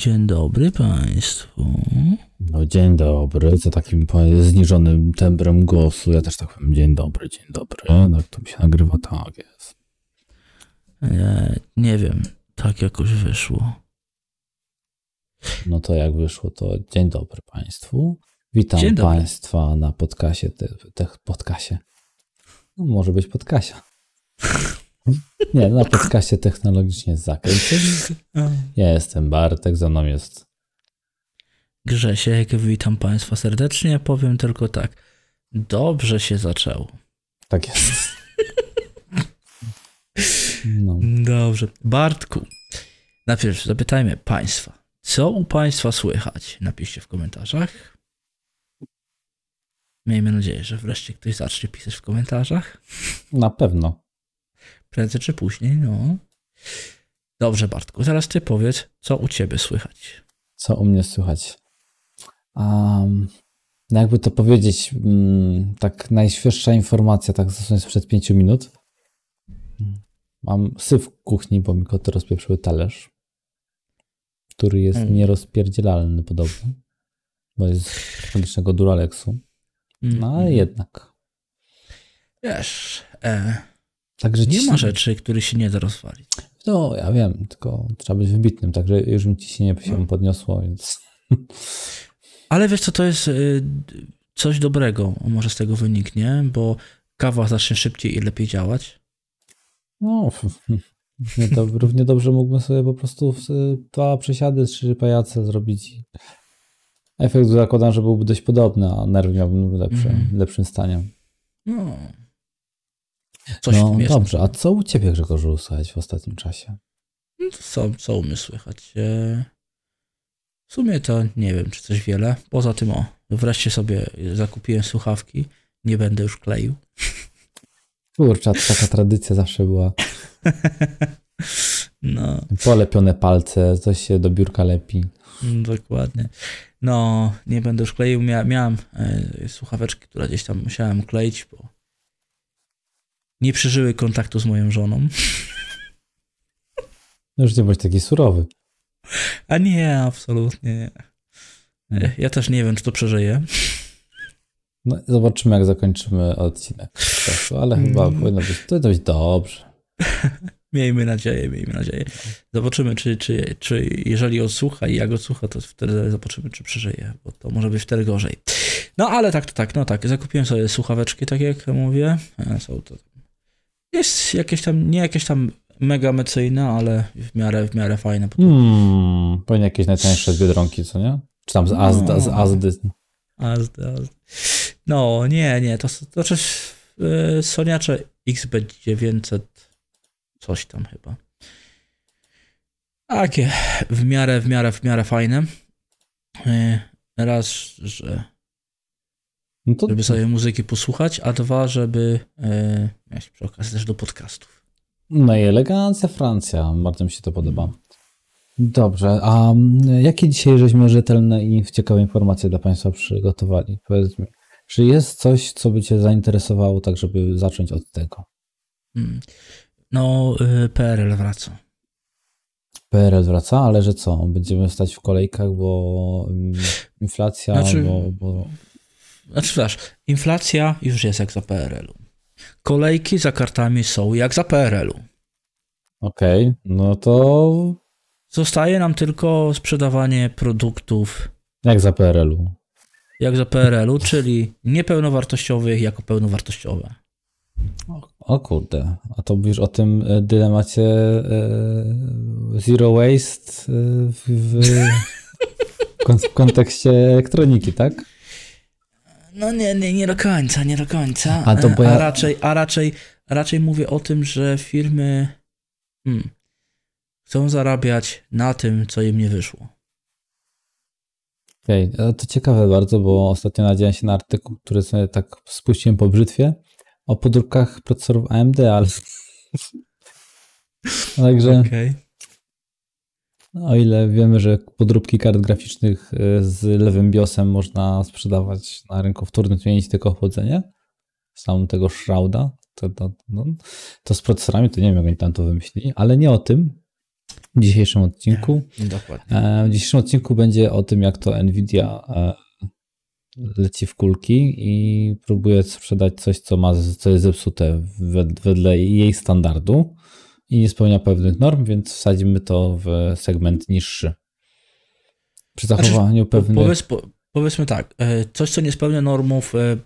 Dzień dobry Państwu. No dzień dobry, z takim zniżonym tembrem głosu. Ja też tak powiem, dzień dobry, dzień dobry. Tak to mi się nagrywa, tak jest. Ja nie wiem, tak jakoś wyszło. No to jak wyszło, to dzień dobry Państwu. Witam dobry. Państwa na podcasie, te, te, podcasie. No, może być podcasia. Nie, na podcaście technologicznie zakręceń. Ja jestem Bartek, za mną jest Grzesiek, witam Państwa serdecznie. Powiem tylko tak. Dobrze się zaczęło. Tak jest. No. Dobrze. Bartku, najpierw zapytajmy Państwa, co u Państwa słychać? Napiszcie w komentarzach. Miejmy nadzieję, że wreszcie ktoś zacznie pisać w komentarzach. Na pewno. Prędzej czy później, no. Dobrze, Bartku, zaraz Ty powiedz, co u Ciebie słychać. Co u mnie słychać? Um, no jakby to powiedzieć, mm, tak najświeższa informacja, tak dosłownie sprzed pięciu minut. Mam syf w kuchni, bo mi koty rozpieprzyły talerz, który jest Mm. nierozpierdzielalny podobno, bo jest z tragicznego Duralexu. No ale jednak. Wiesz, e, Także nie ci- ma rzeczy, których się nie da rozwalić. No, ja wiem, tylko trzeba być wybitnym, także już mi ciśnienie No. się podniosło, więc Ale wiesz co, to jest y, coś dobrego, może z tego wyniknie, bo kawa zacznie szybciej i lepiej działać. No, równie, do, równie dobrze mógłbym sobie po prostu w- dwa przesiady, trzy pajace zrobić. Efekt zakładam, że byłby dość podobny, a nerw miałbym lepszy, Mhm. lepszym stanie. No. Coś w no jest. dobrze, a co u ciebie Grzegorzu słychać w ostatnim czasie? No to Co, co umie słychać? E, W sumie to nie wiem, czy coś wiele. Poza tym, o, wreszcie sobie zakupiłem słuchawki. Nie będę już kleił. Kurczę, taka tradycja zawsze była. No, Polepione palce, coś się do biurka lepi. dokładnie. No, nie będę już kleił. Mia, miałem e, słuchaweczki, które gdzieś tam musiałem kleić, bo nie przeżyły kontaktu z moją żoną. No już nie bądź taki surowy. A nie, absolutnie nie. Ja też nie wiem, czy to przeżyję. No, zobaczymy, jak zakończymy odcinek. Ale chyba Mm. powinno być, powinno być dobrze. Miejmy nadzieję, miejmy nadzieję. Zobaczymy, czy, czy, czy jeżeli odsłucha i jak odsłucha, to wtedy zobaczymy, czy przeżyje, bo to może być wtedy gorzej. No ale tak, to tak, no tak, zakupiłem sobie słuchaweczki, tak jak mówię. E, Są to... Jest jakieś tam, nie jakieś tam mega mecyjne, ale w miarę, w miarę fajne. Hmm, pewnie jakieś najtańsze z Biedronki, co nie? Czy tam z Azda, z No. Azdy. Azdy, azdy. No, nie, nie, to, to znaczy yy, Soniacze XB900 coś tam chyba. Takie w miarę, w miarę, w miarę fajne. Yy, Raz, że No to, żeby sobie muzyki posłuchać, a dwa, żeby yy, mieć przy okazji też do podcastów. no i elegancja Francja, bardzo mi się to podoba. Dobrze, a mm, jakie dzisiaj żeśmy rzetelne i ciekawe informacje dla Państwa przygotowali? Powiedz mi, czy jest coś, co by Cię zainteresowało, tak żeby zacząć od tego? Mm. No, yy, PRL wraca. PRL wraca, ale że co? Będziemy stać w kolejkach, bo mm, inflacja, Znaczy- bo, bo... Znaczy wiesz, inflacja już jest jak za PRL-u. Kolejki za kartami są jak za PRL-u. Okej, no to Zostaje nam tylko sprzedawanie produktów jak za PRL-u? jak za PRL-u, czyli niepełnowartościowych jako pełnowartościowe. O kurde, a to mówisz o tym e, dylemacie e, zero waste e, w, w, w kontekście elektroniki, tak? No nie, nie, nie do końca, nie do końca. A to bo a, ja- raczej, a raczej, raczej mówię o tym, że firmy hmm, chcą zarabiać na tym, co im nie wyszło. Okej, e, to ciekawe bardzo, bo ostatnio nadziałem się na artykuł, który sobie tak spuściłem po brzytwie o podróbkach procesorów AMD, ale także Okej. O ile wiemy, że podróbki kart graficznych e, z lewym BIOSem można sprzedawać na rynku wtórnym, zmienić tylko chłodzenie, sam tego Shrouda, to, to, no, to z procesorami to nie wiem, jak oni tam to wymyślili, ale nie o tym, w dzisiejszym odcinku. Dokładnie. E, W dzisiejszym odcinku będzie o tym, jak to Nvidia e, leci w kulki i próbuje sprzedać coś, co, ma, co jest zepsute wed- wedle jej standardu i nie spełnia pewnych norm, więc wsadzimy to w segment niższy. Przy zachowaniu Po, pewnych... powiedz, po, powiedzmy tak, e, coś co nie spełnia normów e,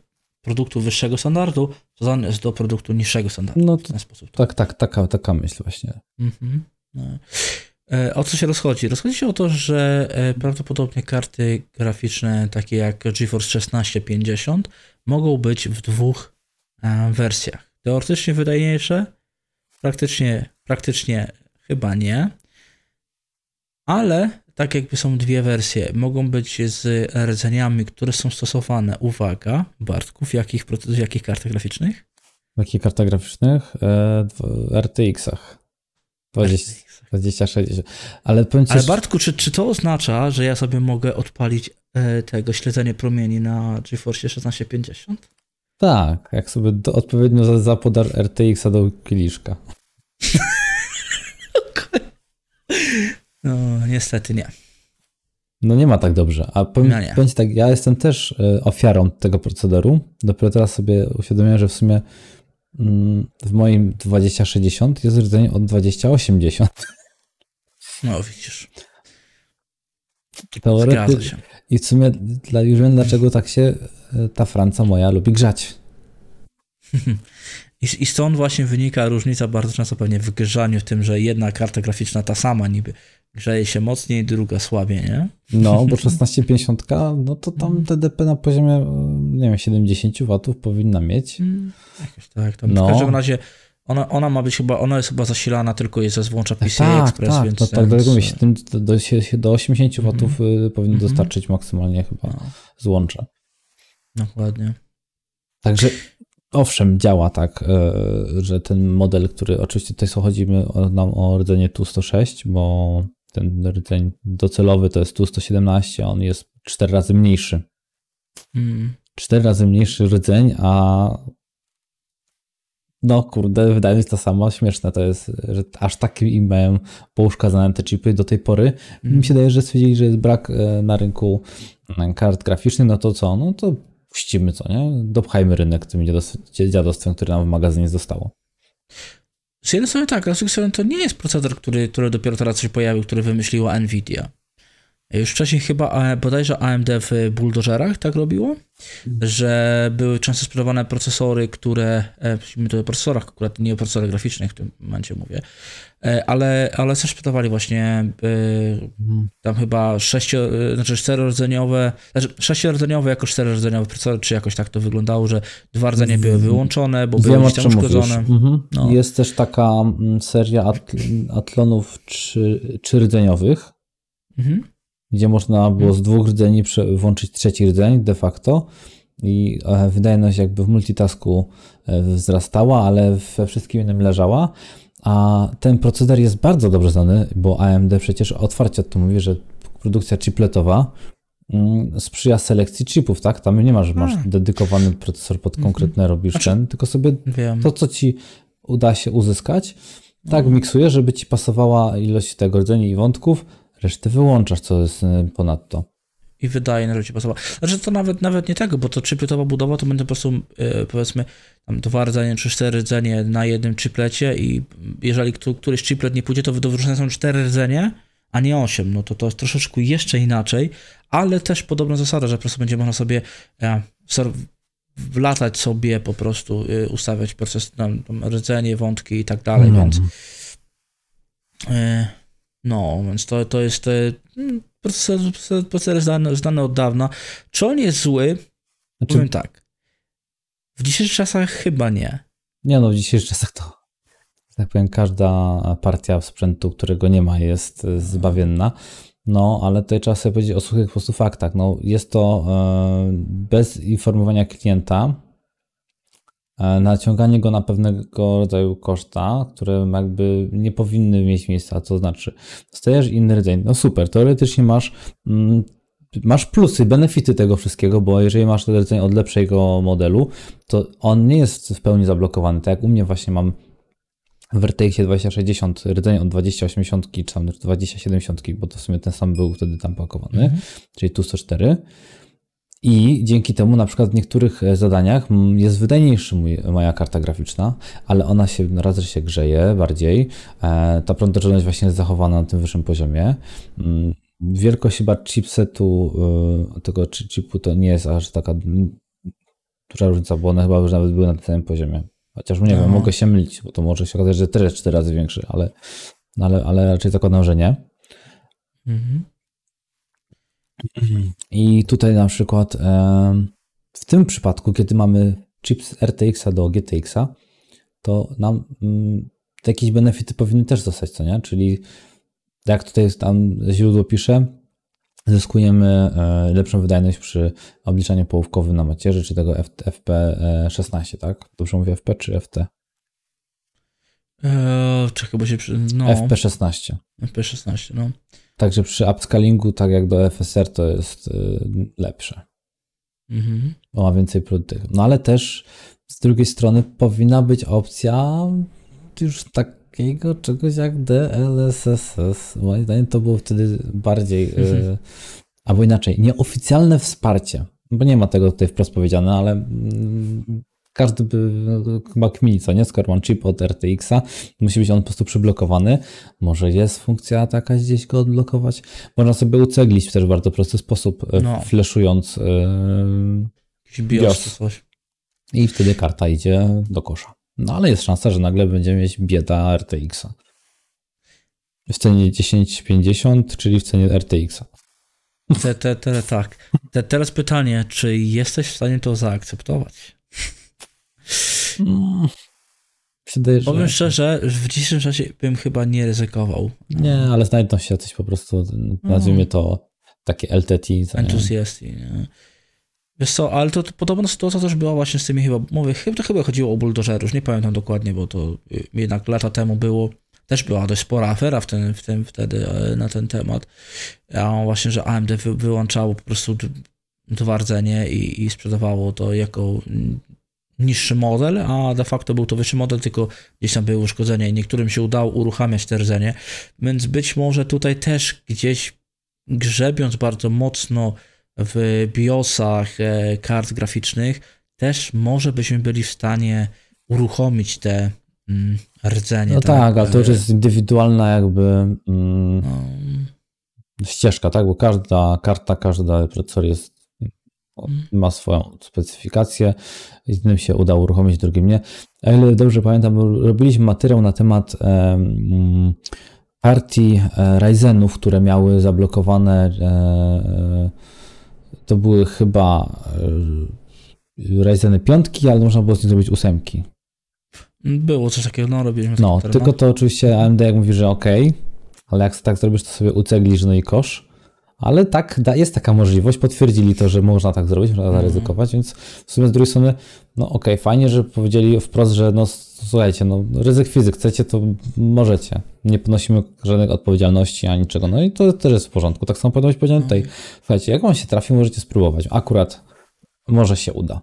produktu wyższego standardu, to jest do produktu niższego standardu. No W to ten sposób. tak, tak, taka, taka myśl właśnie. Mhm. No. E, O co się rozchodzi? Rozchodzi się o to, że prawdopodobnie karty graficzne takie jak GeForce 1650 mogą być w dwóch wersjach. Teoretycznie wydajniejsze, praktycznie, praktycznie chyba nie, ale tak jakby są dwie wersje, mogą być z rdzeniami, które są stosowane, uwaga, Bartku, w jakich, w jakich kartach graficznych? W jakich kartach graficznych? W RTX-ach. 20, 2060. Ale powiem Bartku, czy, czy to oznacza, że ja sobie mogę odpalić e, tego śledzenie promieni na GeForce 1650? Tak, jak sobie do, odpowiednio za- zapodar RTX-a do kieliszka. No, niestety nie. No nie ma tak dobrze. A powiem, No powiem tak, ja jestem też e, ofiarą tego procederu. Dopiero teraz sobie uświadomiłem, że w sumie mm, w moim 2060 jest rdzenie od 2080. No, widzisz. Teorety- się. I w sumie dla, już wiem, dlaczego tak się e, ta Franca moja lubi grzać. I, I stąd właśnie wynika różnica bardzo często pewnie w grzaniu, w tym, że jedna karta graficzna ta sama niby grzeje się mocniej, druga słabiej, nie? No, bo 1650, no to tam TDP na poziomie, nie wiem, 70 watów powinna mieć. Jakoś tak. Tam No. W każdym razie ona, ona ma być chyba, ona jest chyba zasilana tylko jest ze złącza PCI tak, Express, tak, więc... no tak, dlatego więc, tym do, do, do 80 watów y, powinno Mhm. dostarczyć maksymalnie chyba No, złącza. dokładnie. Także owszem, działa tak, e, że ten model, który oczywiście tutaj chodzimy nam o rdzenie Tu-106, bo ten rdzeń docelowy to jest Tu-117, on jest 4 razy mniejszy. Mm. 4 razy mniejszy rdzeń, a no kurde, wydaje mi się to samo śmieszne to jest, że aż takie im mają pouszkadzane te chipy do tej pory. Mi się daje, że stwierdzili, że jest brak e, na rynku e, kart graficznych, no to co? No to puścimy co, nie? Dopchajmy rynek tym dziados- dziadostwem, które nam w magazynie zostało. Z jednej strony tak, z drugiej strony to nie jest proceder, który, który dopiero teraz się pojawił, który wymyśliła Nvidia. Już wcześniej chyba bodajże AMD w buldożerach tak robiło, że były często sprzedawane procesory, które, e, mówimy tu o procesorach, akurat nie o procesorach graficznych w tym momencie mówię, e, ale, ale też sprzedawali właśnie e, tam chyba sześcio, znaczy czterorodzeniowe, znaczy sześciorodzeniowe jako czterorodzeniowe procesory, czy jakoś tak to wyglądało, że dwa rdzenie były wyłączone, bo były gdzieś tam uszkodzone. Mhm. No. Jest też taka mm, seria atl atlonów trzy, trzyrydzeniowych, Mhm. Gdzie można było z dwóch rdzeni włączyć trzeci rdzeń de facto i e, wydajność jakby w multitasku e, wzrastała, ale we wszystkim innym leżała. A ten proceder jest bardzo dobrze znany, bo AMD przecież otwarcie to mówi, że produkcja chipletowa mm, sprzyja selekcji chipów, tak? Tam nie masz, masz A. dedykowany procesor pod konkretne robisz Znaczy- ten, tylko sobie Wiem. to, co ci uda się uzyskać, tak miksujesz, żeby ci pasowała ilość tego rdzeni i wątków, resztę wyłączasz, co jest y, ponadto. I wydaje na, ci pasowało. Znaczy to nawet, nawet nie tego, bo to chipletowa budowa to będzie po prostu e, powiedzmy tam dwa rdzenie czy cztery rdzenie na jednym chiplecie i jeżeli któ- któryś chiplet nie pójdzie, to do wyróżnienia są cztery rdzenie, a nie osiem. No to to jest troszeczkę jeszcze inaczej, ale też podobna zasada, że po prostu będzie można sobie e, wlatać sobie po prostu, e, ustawiać proces, tam, tam rdzenie, wątki i tak dalej, No. więc E, No, więc to, to jest mm, procesor- procesor znany, znany od dawna. Czy on jest zły? Znaczy, Powiem tak. W dzisiejszych czasach chyba nie. nie no, w dzisiejszych czasach to, że tak powiem, każda partia sprzętu, którego nie ma, jest zbawienna. No, ale tutaj trzeba sobie powiedzieć o suchych po prostu faktach. No, jest to e, bez informowania klienta, naciąganie go na pewnego rodzaju koszta, które jakby nie powinny mieć miejsca, to znaczy stajesz inny rdzeń, no super, teoretycznie masz mm, masz plusy, benefity tego wszystkiego, bo jeżeli masz ten rdzeń od lepszego modelu, to on nie jest w pełni zablokowany, tak jak u mnie właśnie mam w RTX 2060 rdzeń od 2080 czy tam 2070, bo to w sumie ten sam był wtedy tam pakowany, mhm. czyli tu 104. I dzięki temu na przykład w niektórych e, zadaniach jest wydajniejsza moja karta graficzna, ale ona się raz, się grzeje bardziej. E, ta prądotliwość właśnie jest zachowana na tym wyższym poziomie. Mm, wielkość chyba chipsetu, e, tego chipu to nie jest aż taka duża różnica, bo one chyba już nawet były na tym samym poziomie. Chociaż nie no. wiem, mogę się mylić, bo to może się okazać, że też 4 razy większy, ale, ale, ale raczej zakładam, że nie. Mhm. I tutaj na przykład w tym przypadku, kiedy mamy chips RTX-a do GTX-a, to nam mm, jakieś benefity powinny też zostać, co nie? Czyli jak tutaj tam źródło pisze, zyskujemy e, lepszą wydajność przy obliczaniu połówkowym na macierzy, czy tego FP16, tak? Dobrze mówię FP czy FT? Eee, czekaj, bo się... No. FP16. FP16, no. Także przy upscalingu, tak jak do FSR, to jest y, lepsze. Mhm. Bo ma więcej produktów. No ale też z drugiej strony powinna być opcja już takiego czegoś jak DLSS. Moim zdaniem to było wtedy bardziej, y, mhm. albo inaczej, nieoficjalne wsparcie. Bo nie ma tego tutaj wprost powiedziane, ale mm, każdy by no, chyba kmini, co nie? Skoro mam chip od RTX-a, musi być on po prostu przyblokowany. Może jest funkcja taka gdzieś go odblokować. Można sobie uceglić w też bardzo prosty sposób, e, no. flashując yy, BIOS. Coś. I wtedy karta idzie do kosza. No ale jest szansa, że nagle będziemy mieć bieda RTX-a. W cenie 1050, czyli w cenie RTX-a. Te, te, te, tak. Te, teraz pytanie, czy jesteś w stanie to zaakceptować? Wydaje, że... Powiem szczerze, w dzisiejszym czasie bym chyba nie ryzykował. Nie, ale znajdą się jacyś po prostu, nazwijmy to takie LTT. Entuzjasty, nie? Wiesz co, ale to, to podobna sytuacja też była właśnie z tymi chyba, mówię, chyba, to chyba chodziło o buldożerów, nie pamiętam dokładnie, bo to y, jednak lata temu było, też była dość spora afera w tym, w tym wtedy e, na ten temat, a właśnie, że AMD wy, wyłączało po prostu dwa rdzenie i, i sprzedawało to jako niższy model, a de facto był to wyższy model, tylko gdzieś tam były uszkodzenia i niektórym się udało uruchamiać te rdzenie, więc być może tutaj też gdzieś grzebiąc bardzo mocno w BIOSach e, kart graficznych, też może byśmy byli w stanie uruchomić te mm, rdzenie. No tak, tak ale to już jest indywidualna jakby mm, no. ścieżka, tak, bo każda karta, każdy procesor jest. Ma swoją specyfikację. Jednym się udało uruchomić, drugim nie. A ile dobrze pamiętam, robiliśmy materiał na temat um, partii e, Ryzenów, które miały zablokowane. E, e, to były chyba Ryzeny piątki, ale można było z nich zrobić ósemki. Było coś takiego, no robiliśmy No, tylko to oczywiście AMD jak mówi, że ok, ale jak tak zrobisz, to sobie uceglisz, no i kosz. Ale tak, jest taka możliwość, potwierdzili to, że można tak zrobić, można mhm. zaryzykować, więc w sumie z drugiej strony, no okej, okay, fajnie, że powiedzieli wprost, że no słuchajcie, no ryzyk fizyk, chcecie, to możecie. Nie ponosimy żadnej odpowiedzialności ani niczego, no i to też jest w porządku. Tak samo powinno być powiedziane tutaj, mhm. słuchajcie, jak wam się trafi, możecie spróbować. Akurat może się uda.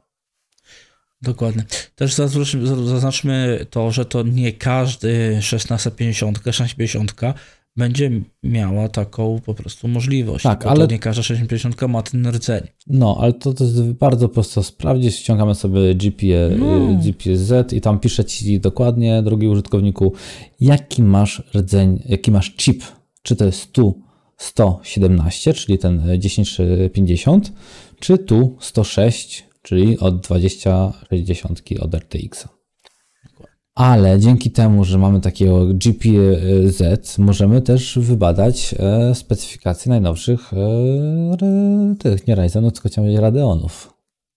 Dokładnie. Też zaznaczmy to, że to nie każdy 1650, 1650 będzie miała taką po prostu możliwość. Tak, ale nie każda 650 ma ten rdzeń. No, ale to, to jest bardzo prosto sprawdzić. Ściągamy sobie GPS, no. GPS-Z i tam pisze ci dokładnie, drogi użytkowniku, jaki masz rdzeń, jaki masz chip. Czy to jest tu 117, czyli ten 1050, czy tu 106, czyli od 2060 od RTX-a ale dzięki temu, że mamy takiego GPZ, możemy też wybadać e, specyfikacje najnowszych e, tych, nie Ryzenów, tylko chciałem powiedzieć Radeonów.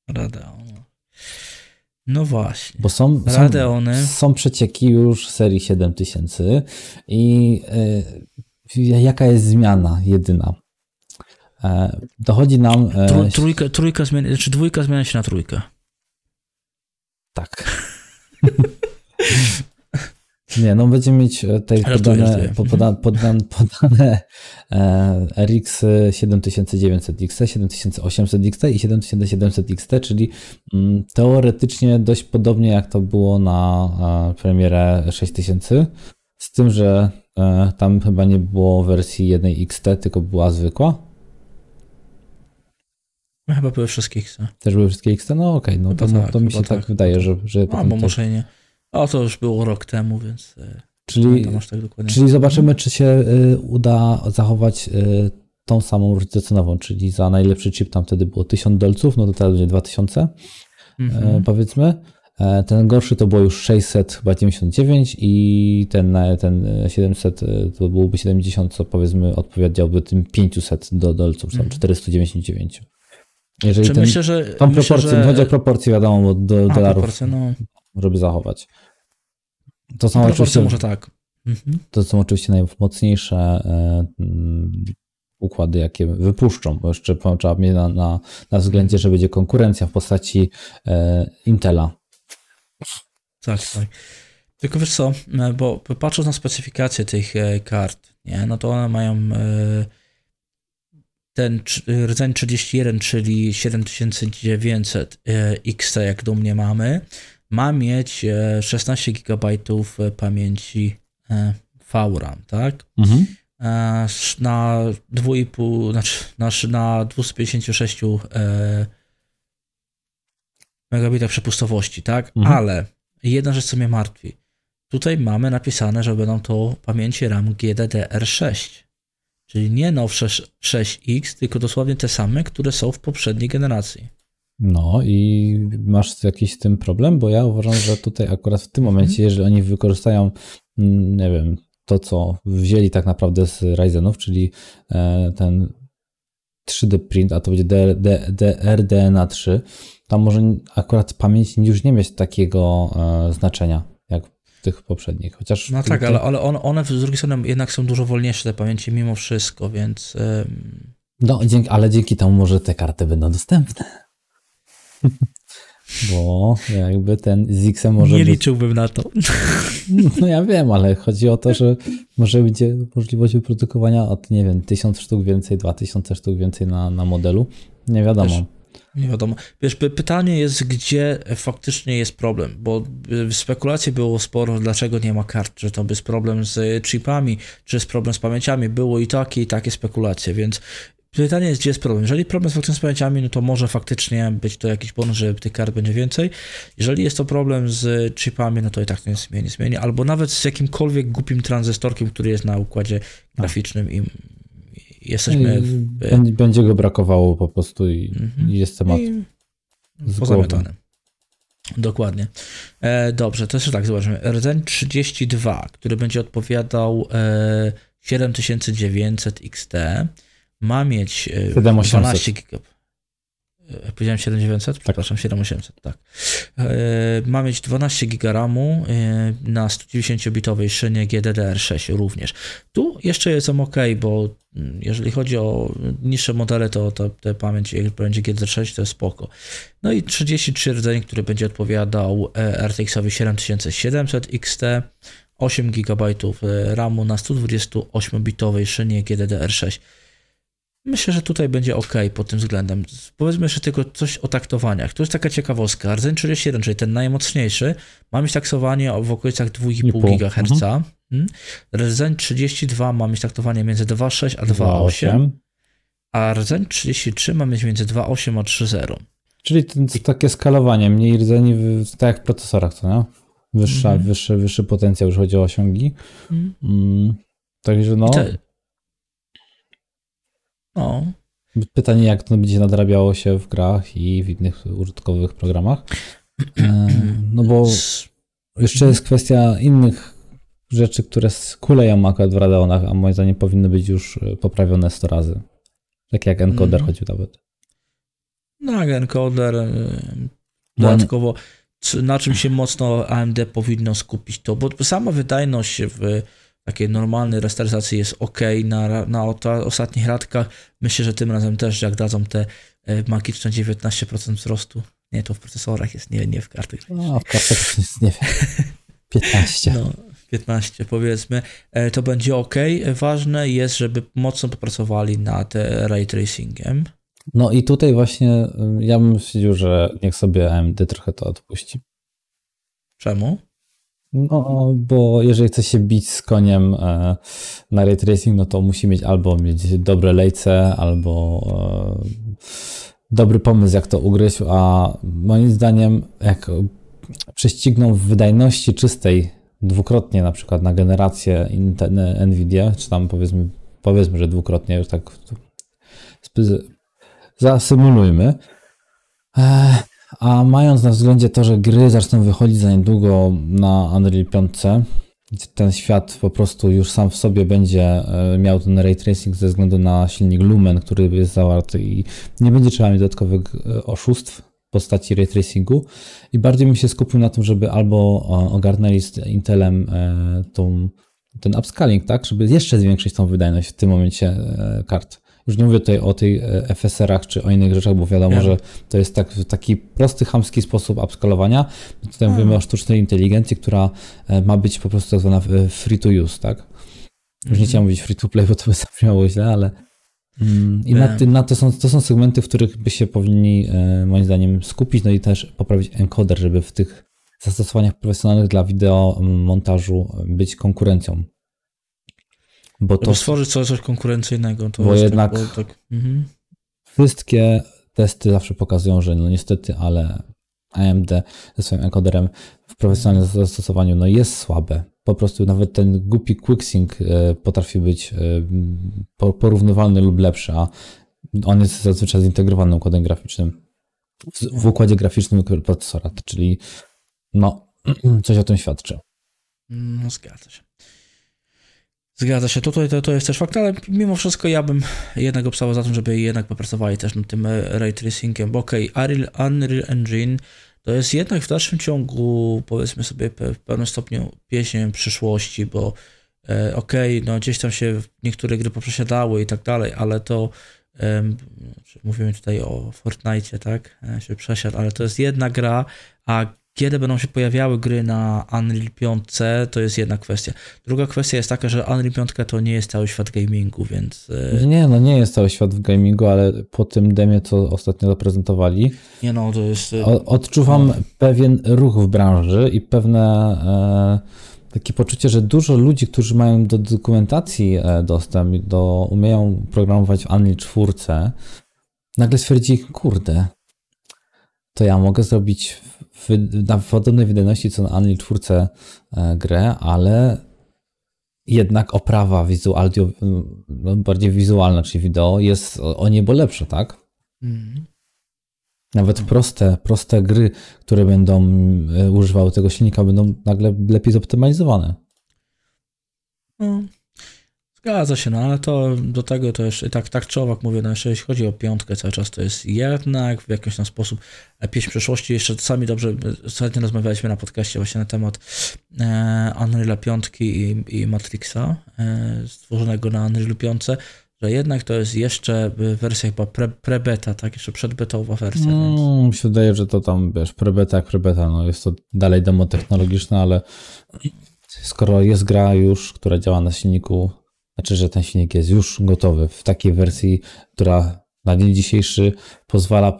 Radeon. No właśnie. Bo są, Radeony. są, są przecieki już serii 7000 i e, jaka jest zmiana jedyna? E, dochodzi nam... E, trójka, trójka zmienia, czy znaczy dwójka zmienia się na trójkę. Tak. Nie, no będziemy mieć e, tutaj podane, poda, podane, podane RX 7900 XT, 7800 XT i 7700 XT, czyli mm, teoretycznie dość podobnie jak to było na e, premierę 6000, z tym, że e, tam chyba nie było wersji jednej XT, tylko była zwykła. No, chyba były wszystkie XT. Też były wszystkie XT? No okej, okay, no to, tak, to mi się tak, tak wydaje, że... że no, bo może nie. O, to już było rok temu, więc... Czyli, tak czyli zobaczymy, czy się y, uda zachować y, tą samą różnicę cenową, czyli za najlepszy chip tam wtedy było 1000 dolców, no to teraz będzie 2000 mhm. powiedzmy. E, ten gorszy to było już 600 chyba 99 i ten, ten 700 e, to byłoby 70, co powiedzmy odpowiadałby tym 500 do dolców, mhm. 499. Jeżeli ten, myślę, że, tą myślę, proporcję, że... chodzi o proporcję wiadomo, do A, dolarów no. żeby zachować. To są oczywiście, może tak. Mhm. To są oczywiście najmocniejsze e, układy, jakie wypuszczą, bo jeszcze trzeba mieć na, na, na względzie, że będzie konkurencja w postaci e, Intela. Tak, tak. Tylko wiesz co, e, bo patrząc na specyfikację tych kart, nie, no to one mają ten rdzeń 31, czyli 7900 XT, jak do mnie mamy, ma mieć 16 GB pamięci E, VRAM, tak? Mhm. E, na 2,5, znaczy na, na 256 e, megabitach przepustowości, tak? Mhm. Ale jedna rzecz, co mnie martwi. Tutaj mamy napisane, że będą to pamięci RAM GDDR6. Czyli nie nowsze 6X, tylko dosłownie te same, które są w poprzedniej generacji. No i masz jakiś z tym problem? Bo ja uważam, że tutaj akurat w tym momencie, mhm. jeżeli oni wykorzystają Mm, nie wiem, to co wzięli tak naprawdę z Ryzenów, czyli e, ten 3D print, a to będzie RDNA 3, tam może akurat pamięć już nie mieć takiego e, znaczenia jak w tych poprzednich. Chociaż no tak, ale, ale one, one z drugiej strony jednak są dużo wolniejsze te pamięci mimo wszystko, więc. No, ale dzięki temu może te karty będą dostępne. Bo jakby ten z może. Nie być... liczyłbym na to. No ja wiem, ale chodzi o to, że może będzie możliwość wyprodukowania od, nie wiem, tysiąc sztuk więcej, dwa tysiące sztuk więcej na, na modelu. Nie wiadomo. Wiesz, nie wiadomo. Wiesz, pytanie jest, gdzie faktycznie jest problem, bo spekulacji było sporo, dlaczego nie ma kart, że to jest problem z chipami, czy jest problem z pamięciami. Było i takie, i takie spekulacje, więc Pytanie jest, gdzie jest problem. Jeżeli problem z faktycznie z pamięciami, no to może faktycznie być to jakiś bonus, że tych kart będzie więcej. Jeżeli jest to problem z chipami, no to i tak to nie zmieni, zmieni. Albo nawet z jakimkolwiek głupim tranzystorkiem, który jest na układzie graficznym i jesteśmy... W... Będzie go brakowało po prostu i, mhm. i jest temat I pozamiatany. Dokładnie. E, dobrze, to jeszcze tak, zobaczmy. Rdzeń 32, który będzie odpowiadał e, 7900 XT ma mieć 7800. 12 GB. Powiedziałem 7900? Przepraszam, 7800, tak. E, ma mieć 12 GB RAMu e, na 190-bitowej szynie GDDR6 również. Tu jeszcze jest ok, bo mm, jeżeli chodzi o niższe modele, to, to te pamięć, jak będzie GDDR6, to jest spoko. No i 33 rdzeń, który będzie odpowiadał e, RTX-owi 7700 XT, 8 GB RAMu na 128-bitowej szynie GDDR6. Myślę, że tutaj będzie ok pod tym względem. Powiedzmy jeszcze tylko coś o taktowaniach. To jest taka ciekawostka. Rdzeń 31, czyli ten najmocniejszy, ma mieć taksowanie w okolicach 2,5 GHz. Mhm. Hmm? Rdzeń 32 ma mieć taktowanie między 2,6 a 2,8. A rdzeń 33 ma mieć między 2,8 a 3,0. Czyli ten, takie skalowanie, mniej rdzeni, tak jak w procesorach, co nie? Wyższa, mm wyższy, wyższy potencjał, już chodzi o osiągi. Mm. Mm, także no. Te, no. Pytanie, jak to będzie nadrabiało się w grach i w innych użytkowych programach. E, no bo jeszcze jest kwestia innych rzeczy, które kuleją akurat w Radeonach, a moim zdaniem powinny być już poprawione 100 razy. Tak jak encoder mm. choćby nawet. No, encoder. E, dodatkowo, na czym się mocno AMD powinno skupić, to bo sama wydajność w takiej normalnej restauracji jest ok na, na ostatnich radkach. Myślę, że tym razem też, jak dadzą te e, magiczne 19% wzrostu. Nie, to w procesorach jest, nie, nie w kartach. No, w kartach jest, nie wiem, 15. No, 15 powiedzmy, e, to będzie ok. Ważne jest, żeby mocno popracowali nad ray tracingiem. No i tutaj właśnie ja bym stwierdził, że niech sobie AMD trochę to odpuści. Czemu? No, bo jeżeli chce się bić z koniem e, na ray tracing, no to musi mieć albo mieć dobre lejce, albo e, dobry pomysł, jak to ugryźć, a moim zdaniem, jak prześcigną w wydajności czystej dwukrotnie, na przykład na generację NVIDIA, czy tam powiedzmy, powiedzmy że dwukrotnie, już tak zasymulujmy, e, a mając na względzie to, że gry zaczną wychodzić za niedługo na Unreal 5, ten świat po prostu już sam w sobie będzie e, miał ten ray tracing ze względu na silnik Lumen, który jest zawarty i nie będzie trzeba mieć dodatkowych e, oszustw w postaci ray tracingu. I bardziej bym się skupił na tym, żeby albo ogarnęli z Intelem e, tą, ten upscaling, tak, żeby jeszcze zwiększyć tą wydajność w tym momencie kart już nie mówię tutaj o tych e, FSR-ach czy o innych rzeczach, bo wiadomo, ja. że to jest tak, taki prosty, chamski sposób upskalowania. Tutaj mówimy o sztucznej inteligencji, która e, ma być po prostu tak zwana e, free to use, tak? Już nie mhm. chciałem mówić free to play, bo to by zabrzmiało źle, ale mm, i na, ty, na to, są, to są segmenty, w których by się powinni moim zdaniem skupić, no i też poprawić encoder, żeby w tych zastosowaniach profesjonalnych dla wideo montażu być konkurencją. Bo to stworzyć coś, coś konkurencyjnego. To bo tak, jednak bo tak, mhm. wszystkie testy zawsze pokazują, że no niestety, ale AMD ze swoim encoderem w profesjonalnym zastosowaniu no jest słabe. Po prostu nawet ten głupi QuickSync e, potrafi być e, porównywalny lub lepszy, a on jest zazwyczaj zintegrowanym układem graficznym w układzie graficznym procesora, czyli no coś o tym świadczy. No zgadza się. Zgadza się, to, to jest też fakt, ale mimo wszystko ja bym jednak obstawał za tym, żeby jednak popracowali też nad tym e, ray tracingiem, bo okej, okay, Unreal Engine to jest jednak w dalszym ciągu, powiedzmy sobie, w pewnym stopniu pieśń przyszłości, bo e, okej, okay, no gdzieś tam się niektóre gry poprzesiadały i tak dalej, ale to mówimy tutaj o Fortnite, tak, e, się przesiadł, ale to jest jedna gra, a kiedy będą się pojawiały gry na Unreal 5, to jest jedna kwestia. Druga kwestia jest taka, że Unreal 5 to nie jest cały świat gamingu, więc... E, nie, no nie jest cały świat w gamingu, ale po tym demie, co ostatnio zaprezentowali, nie no, to jest... E, odczuwam no. pewien ruch w branży i pewne e, takie poczucie, że dużo ludzi, którzy mają do dokumentacji e, dostęp, do, umieją programować w Unreal 4, nagle stwierdzi, kurde, to ja mogę zrobić w, na podobnej wydajności co na Unreal 4 e, grę, ale jednak oprawa wizu, audio, no bardziej wizualna, czyli wideo, jest o, niebo lepsza, tak? Mm. Nawet proste, proste gry, które będą e, używały tego silnika, będą nagle lepiej zoptymalizowane. Mm. Zgadza się, no ale to do tego to jeszcze tak, tak czy owak mówię, no jeszcze jeśli chodzi o piątkę cały czas, to jest jednak w jakiś tam sposób pieśń przeszłości. Jeszcze sami dobrze, ostatnio rozmawialiśmy na podcaście właśnie na temat e, Unreal 5 i, i Matrixa e, stworzonego na Unreal 5, że jednak to jest jeszcze wersja chyba pre, pre-beta, tak? Jeszcze przedbetowa wersja. Mm, więc... Mi się wydaje, że to tam, wiesz, pre-beta jak pre-beta, no jest to dalej demo technologiczne, ale skoro jest gra już, która działa na silniku znaczy, że ten silnik jest już gotowy w takiej wersji, która na dzień dzisiejszy pozwala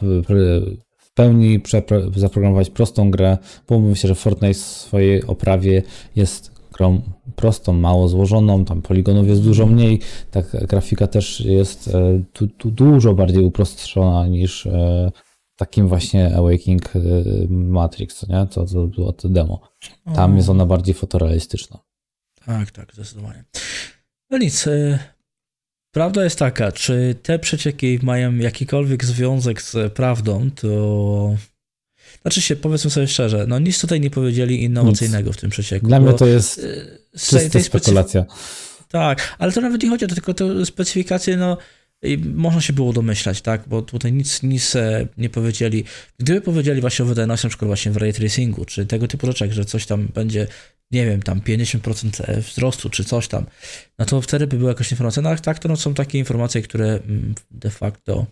w pełni zaprogramować prostą grę, bo się, że Fortnite w swojej oprawie jest grą prostą, mało złożoną, tam poligonów jest dużo mniej, tak grafika też jest e, tu, tu dużo bardziej uproszczona niż e, takim właśnie Awakening e, Matrix, nie? To, to było to demo. Tam jest ona bardziej fotorealistyczna. Tak, tak, zdecydowanie. No nic. E, prawda jest taka, czy te przecieki mają jakikolwiek związek z prawdą, to. Znaczy się, powiedzmy sobie szczerze, no nic tutaj nie powiedzieli innowacyjnego nic. w tym przecieku. Dla mnie to jest e, czysta spekulacja. Tak, ale to nawet nie chodzi o to, tylko te specyfikacje, no i można się było domyślać, tak, bo tutaj nic, nic e, nie powiedzieli. Gdyby powiedzieli właśnie o wydajności, na przykład właśnie w ray tracingu, czy tego typu rzeczach, że coś tam będzie nie wiem, tam 50% e, wzrostu czy coś tam, no to wtedy by była jakaś informacja. No ale tak, to no, są takie informacje, które mm, de facto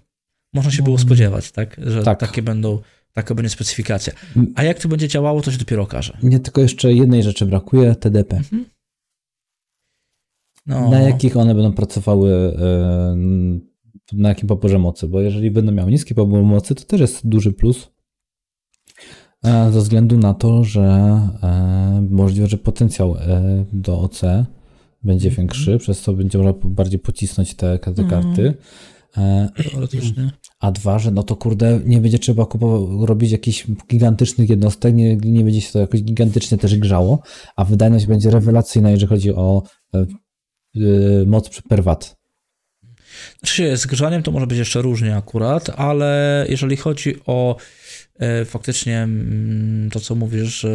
można się było mhm. spodziewać, tak? Że tak. takie będą Taka będzie specyfikacja. A jak to będzie działało, to się dopiero okaże. Nie, tylko jeszcze jednej rzeczy brakuje, TDP. Mhm. No, Na jakich one będą pracowały, e, na jakim poborze mocy, bo jeżeli będą miały niski pobór mocy, to też jest duży plus, e, ze względu na to, że e, możliwe, że potencjał do OC będzie Mhm. większy, przez co będzie można bardziej pocisnąć te, te Mhm. karty. Teoretycznie. A dwa, że no to kurde, nie będzie trzeba kupować, robić jakichś gigantycznych jednostek, nie, nie będzie się to jakoś gigantycznie też grzało, a wydajność będzie rewelacyjna, jeżeli chodzi o moc per watt. Znaczy, z grzaniem to może być jeszcze różnie akurat, ale jeżeli chodzi o e, faktycznie mm, to, co mówisz,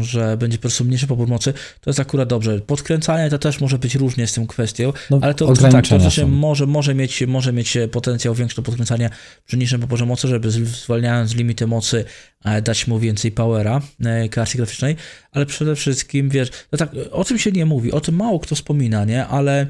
że, będzie po prostu mniejszy pobór mocy, to jest akurat dobrze. Podkręcanie to też może być różnie z tą kwestią, No, ale to, to tak, to się może, może, mieć, może mieć potencjał większy do podkręcania przy niższym poborze mocy, żeby zwalniając limity mocy e, dać mu więcej powera e, karcie graficznej, ale przede wszystkim, wiesz, no tak, o tym się nie mówi, o tym mało kto wspomina, nie, ale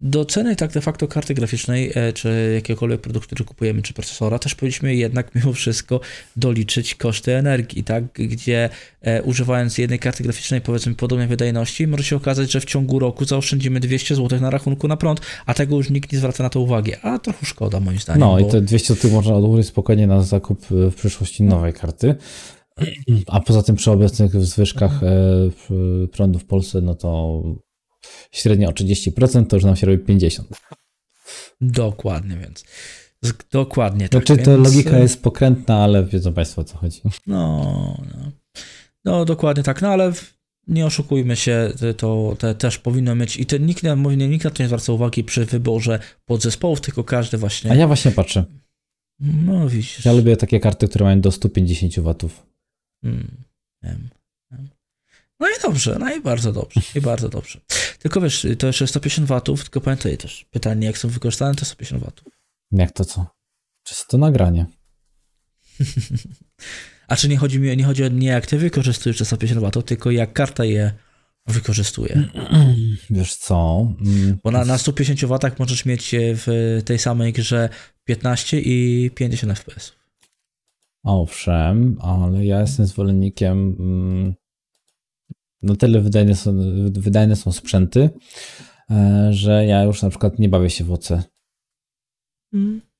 do ceny tak de facto karty graficznej, e, czy jakiegokolwiek produktu, który kupujemy, czy procesora, też powinniśmy jednak mimo wszystko doliczyć koszty energii, tak? Gdzie e, używając jednej karty graficznej, powiedzmy podobnej wydajności, może się okazać, że w ciągu roku zaoszczędzimy 200 zł na rachunku na prąd, a tego już nikt nie zwraca na to uwagi, a trochę szkoda moim zdaniem. No i bo- te 200 zł można odłożyć spokojnie na zakup e, w przyszłości nowej karty. A poza tym przy obecnych zwyżkach e, prądu w Polsce, no to średnio o 30%, to już nam się robi 50%. Dokładnie, więc. Dokładnie tak. Znaczy to więc, logika jest pokrętna, ale wiedzą Państwo o co chodzi. No, no. no dokładnie tak, no ale nie oszukujmy się, to- te też powinno mieć i ten, nikt, nikt na to nie zwraca uwagi przy wyborze podzespołów, tylko każdy właśnie. A ja właśnie patrzę. No widzisz. Ja lubię takie karty, które mają do 150 watów. Mm, wiem. No i dobrze, no i bardzo dobrze, i bardzo dobrze. Tylko wiesz, to jeszcze 150 watów, tylko pamiętaj też, pytanie jak są wykorzystane te 150 watów. Jak to co? Przez to nagranie. A czy nie chodzi mi nie chodzi o nie jak ty wykorzystujesz te 150 watów, tylko jak karta je wykorzystuje. Wiesz co? Mm, Bo na, na 150 watach możesz mieć w tej samej grze 15 i 50 fps. Owszem, ale ja jestem zwolennikiem. Mm, No tyle wydajne są, wydajne są sprzęty, e, że ja już na przykład nie bawię się w OC.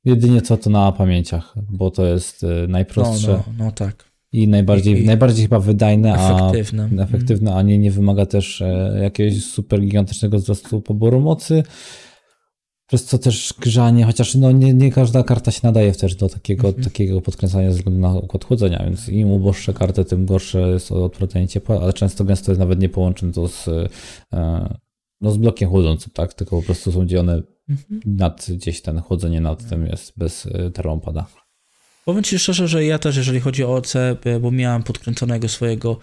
Jedynie co to na pamięciach, bo to jest e, No, najprostsze no, no tak. i najbardziej, i- najbardziej chyba wydajne, a Efektywne. efektywne, a nie, nie wymaga też e, jakiegoś super gigantycznego wzrostu poboru mocy. Przez co też grzanie, chociaż no nie, nie każda karta się nadaje też do takiego, Mhm. takiego podkręcania ze względu na układ chłodzenia, więc im uboższe karty, tym gorsze jest odprowadzenie ciepła, ale często gęsto jest nawet nie połączone to z, e, no z blokiem chłodzącym, tak? Tylko po prostu są dzielone Mhm. nad gdzieś ten chłodzenie nad tym jest bez e, termopada. Powiem Ci szczerze, że ja też, jeżeli chodzi o OC, e, bo miałem podkręconego swojego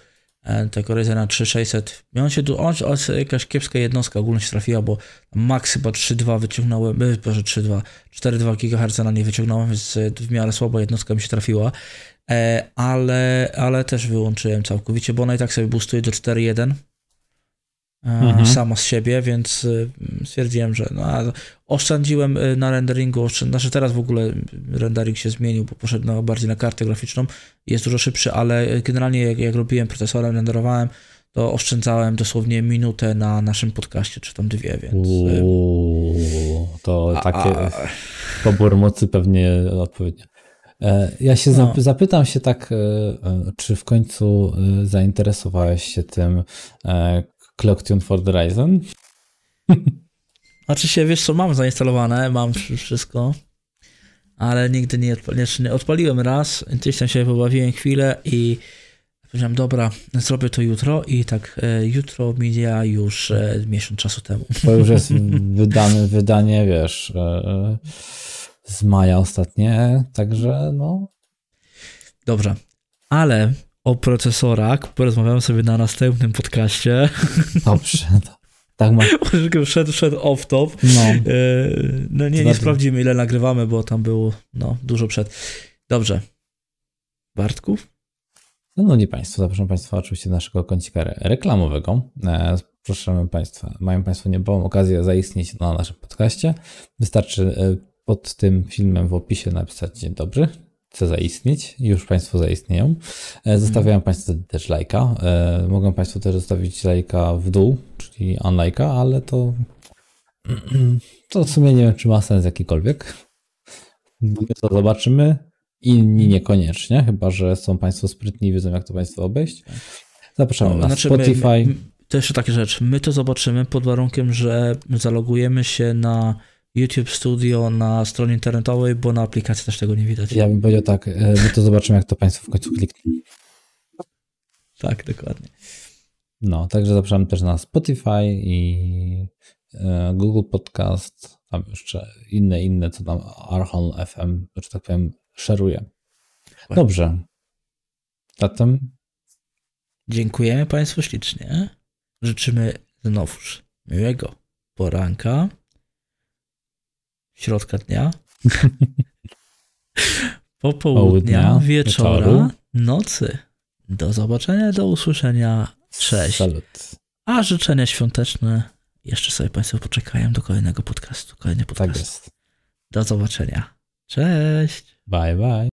tego Ryzena 3600, miałem się tu, on, on, jakaś kiepska jednostka ogólnie się trafiła, bo max chyba 3.2 wyciągnąłem, boże 3.2, 4.2 GHz na nie wyciągnąłem, więc e, w miarę słaba jednostka mi się trafiła, e, ale, ale też wyłączyłem całkowicie, bo ona i tak sobie boostuje do 4.1 e, Mhm. sama z siebie, więc e, stwierdziłem, że no, oszczędziłem e, na renderingu, oszczęd... znaczy teraz w ogóle rendering się zmienił, bo poszedł na, bardziej na kartę graficzną, jest dużo szybszy, ale generalnie jak, jak robiłem procesorem, renderowałem, to oszczędzałem dosłownie minutę na naszym podcaście, czy tam dwie, więc... e, Uuu, to takie a- pobór mocy pewnie odpowiednio. E, Ja się No. zap- zapytam się tak, e, e, czy w końcu e, zainteresowałeś się tym e, Clocktune for the Ryzen? Znaczy się, wiesz co, mam zainstalowane, mam wsz- wszystko, ale nigdy nie, odpal, jeszcze nie odpaliłem raz, gdzieś tam się pobawiłem chwilę i powiedziałem, dobra, zrobię to jutro i tak e, jutro mija już e, miesiąc czasu temu. To już jest wydane wydanie, wiesz, e, z maja ostatnie, także no. Dobrze, ale o procesorach porozmawiamy sobie na następnym podcaście. Dobrze. to- Tak ma. Wszedł, wszedł off-top. No. E, No nie, nie sprawdzimy ile nagrywamy, bo tam było no, dużo przed. Dobrze. Bartku? Szanowni Państwo, zapraszam Państwa oczywiście do naszego kącika re- reklamowego. E, Proszę Państwa, mają Państwo niebawem okazję zaistnieć na naszym podcaście. Wystarczy e, pod tym filmem w opisie napisać dzień dobry chce zaistnieć. Już Państwo zaistnieją. E, Zostawiają Państwo też lajka. E, Mogą Państwo też zostawić lajka w dół, czyli unlajka, ale to, to w sumie nie wiem, czy ma sens jakikolwiek. My to zobaczymy. Inni niekoniecznie, chyba że są Państwo sprytni i wiedzą, jak to Państwo obejść. Zapraszamy na Znaczy, Spotify. My, my, to jeszcze taka rzecz. My to zobaczymy pod warunkiem, że zalogujemy się na YouTube Studio na stronie internetowej, bo na aplikacji też tego nie widać. Ja bym powiedział tak, my to zobaczymy, jak to Państwo w końcu klikną. Tak, dokładnie. No, także zapraszamy też na Spotify i e, Google Podcast, tam jeszcze inne, inne, co tam Archon FM, że tak powiem, szeruje. Dobrze. Zatem Dziękujemy Państwu ślicznie. Życzymy znowuż miłego poranka, środka dnia, popołudnia, Południa, wieczora, wieczoru. nocy. Do zobaczenia, do usłyszenia. Cześć. salut. A życzenia świąteczne jeszcze sobie Państwo poczekają do kolejnego podcastu. Kolejny Tak podcast. jest. Do zobaczenia. Cześć. Bye, bye.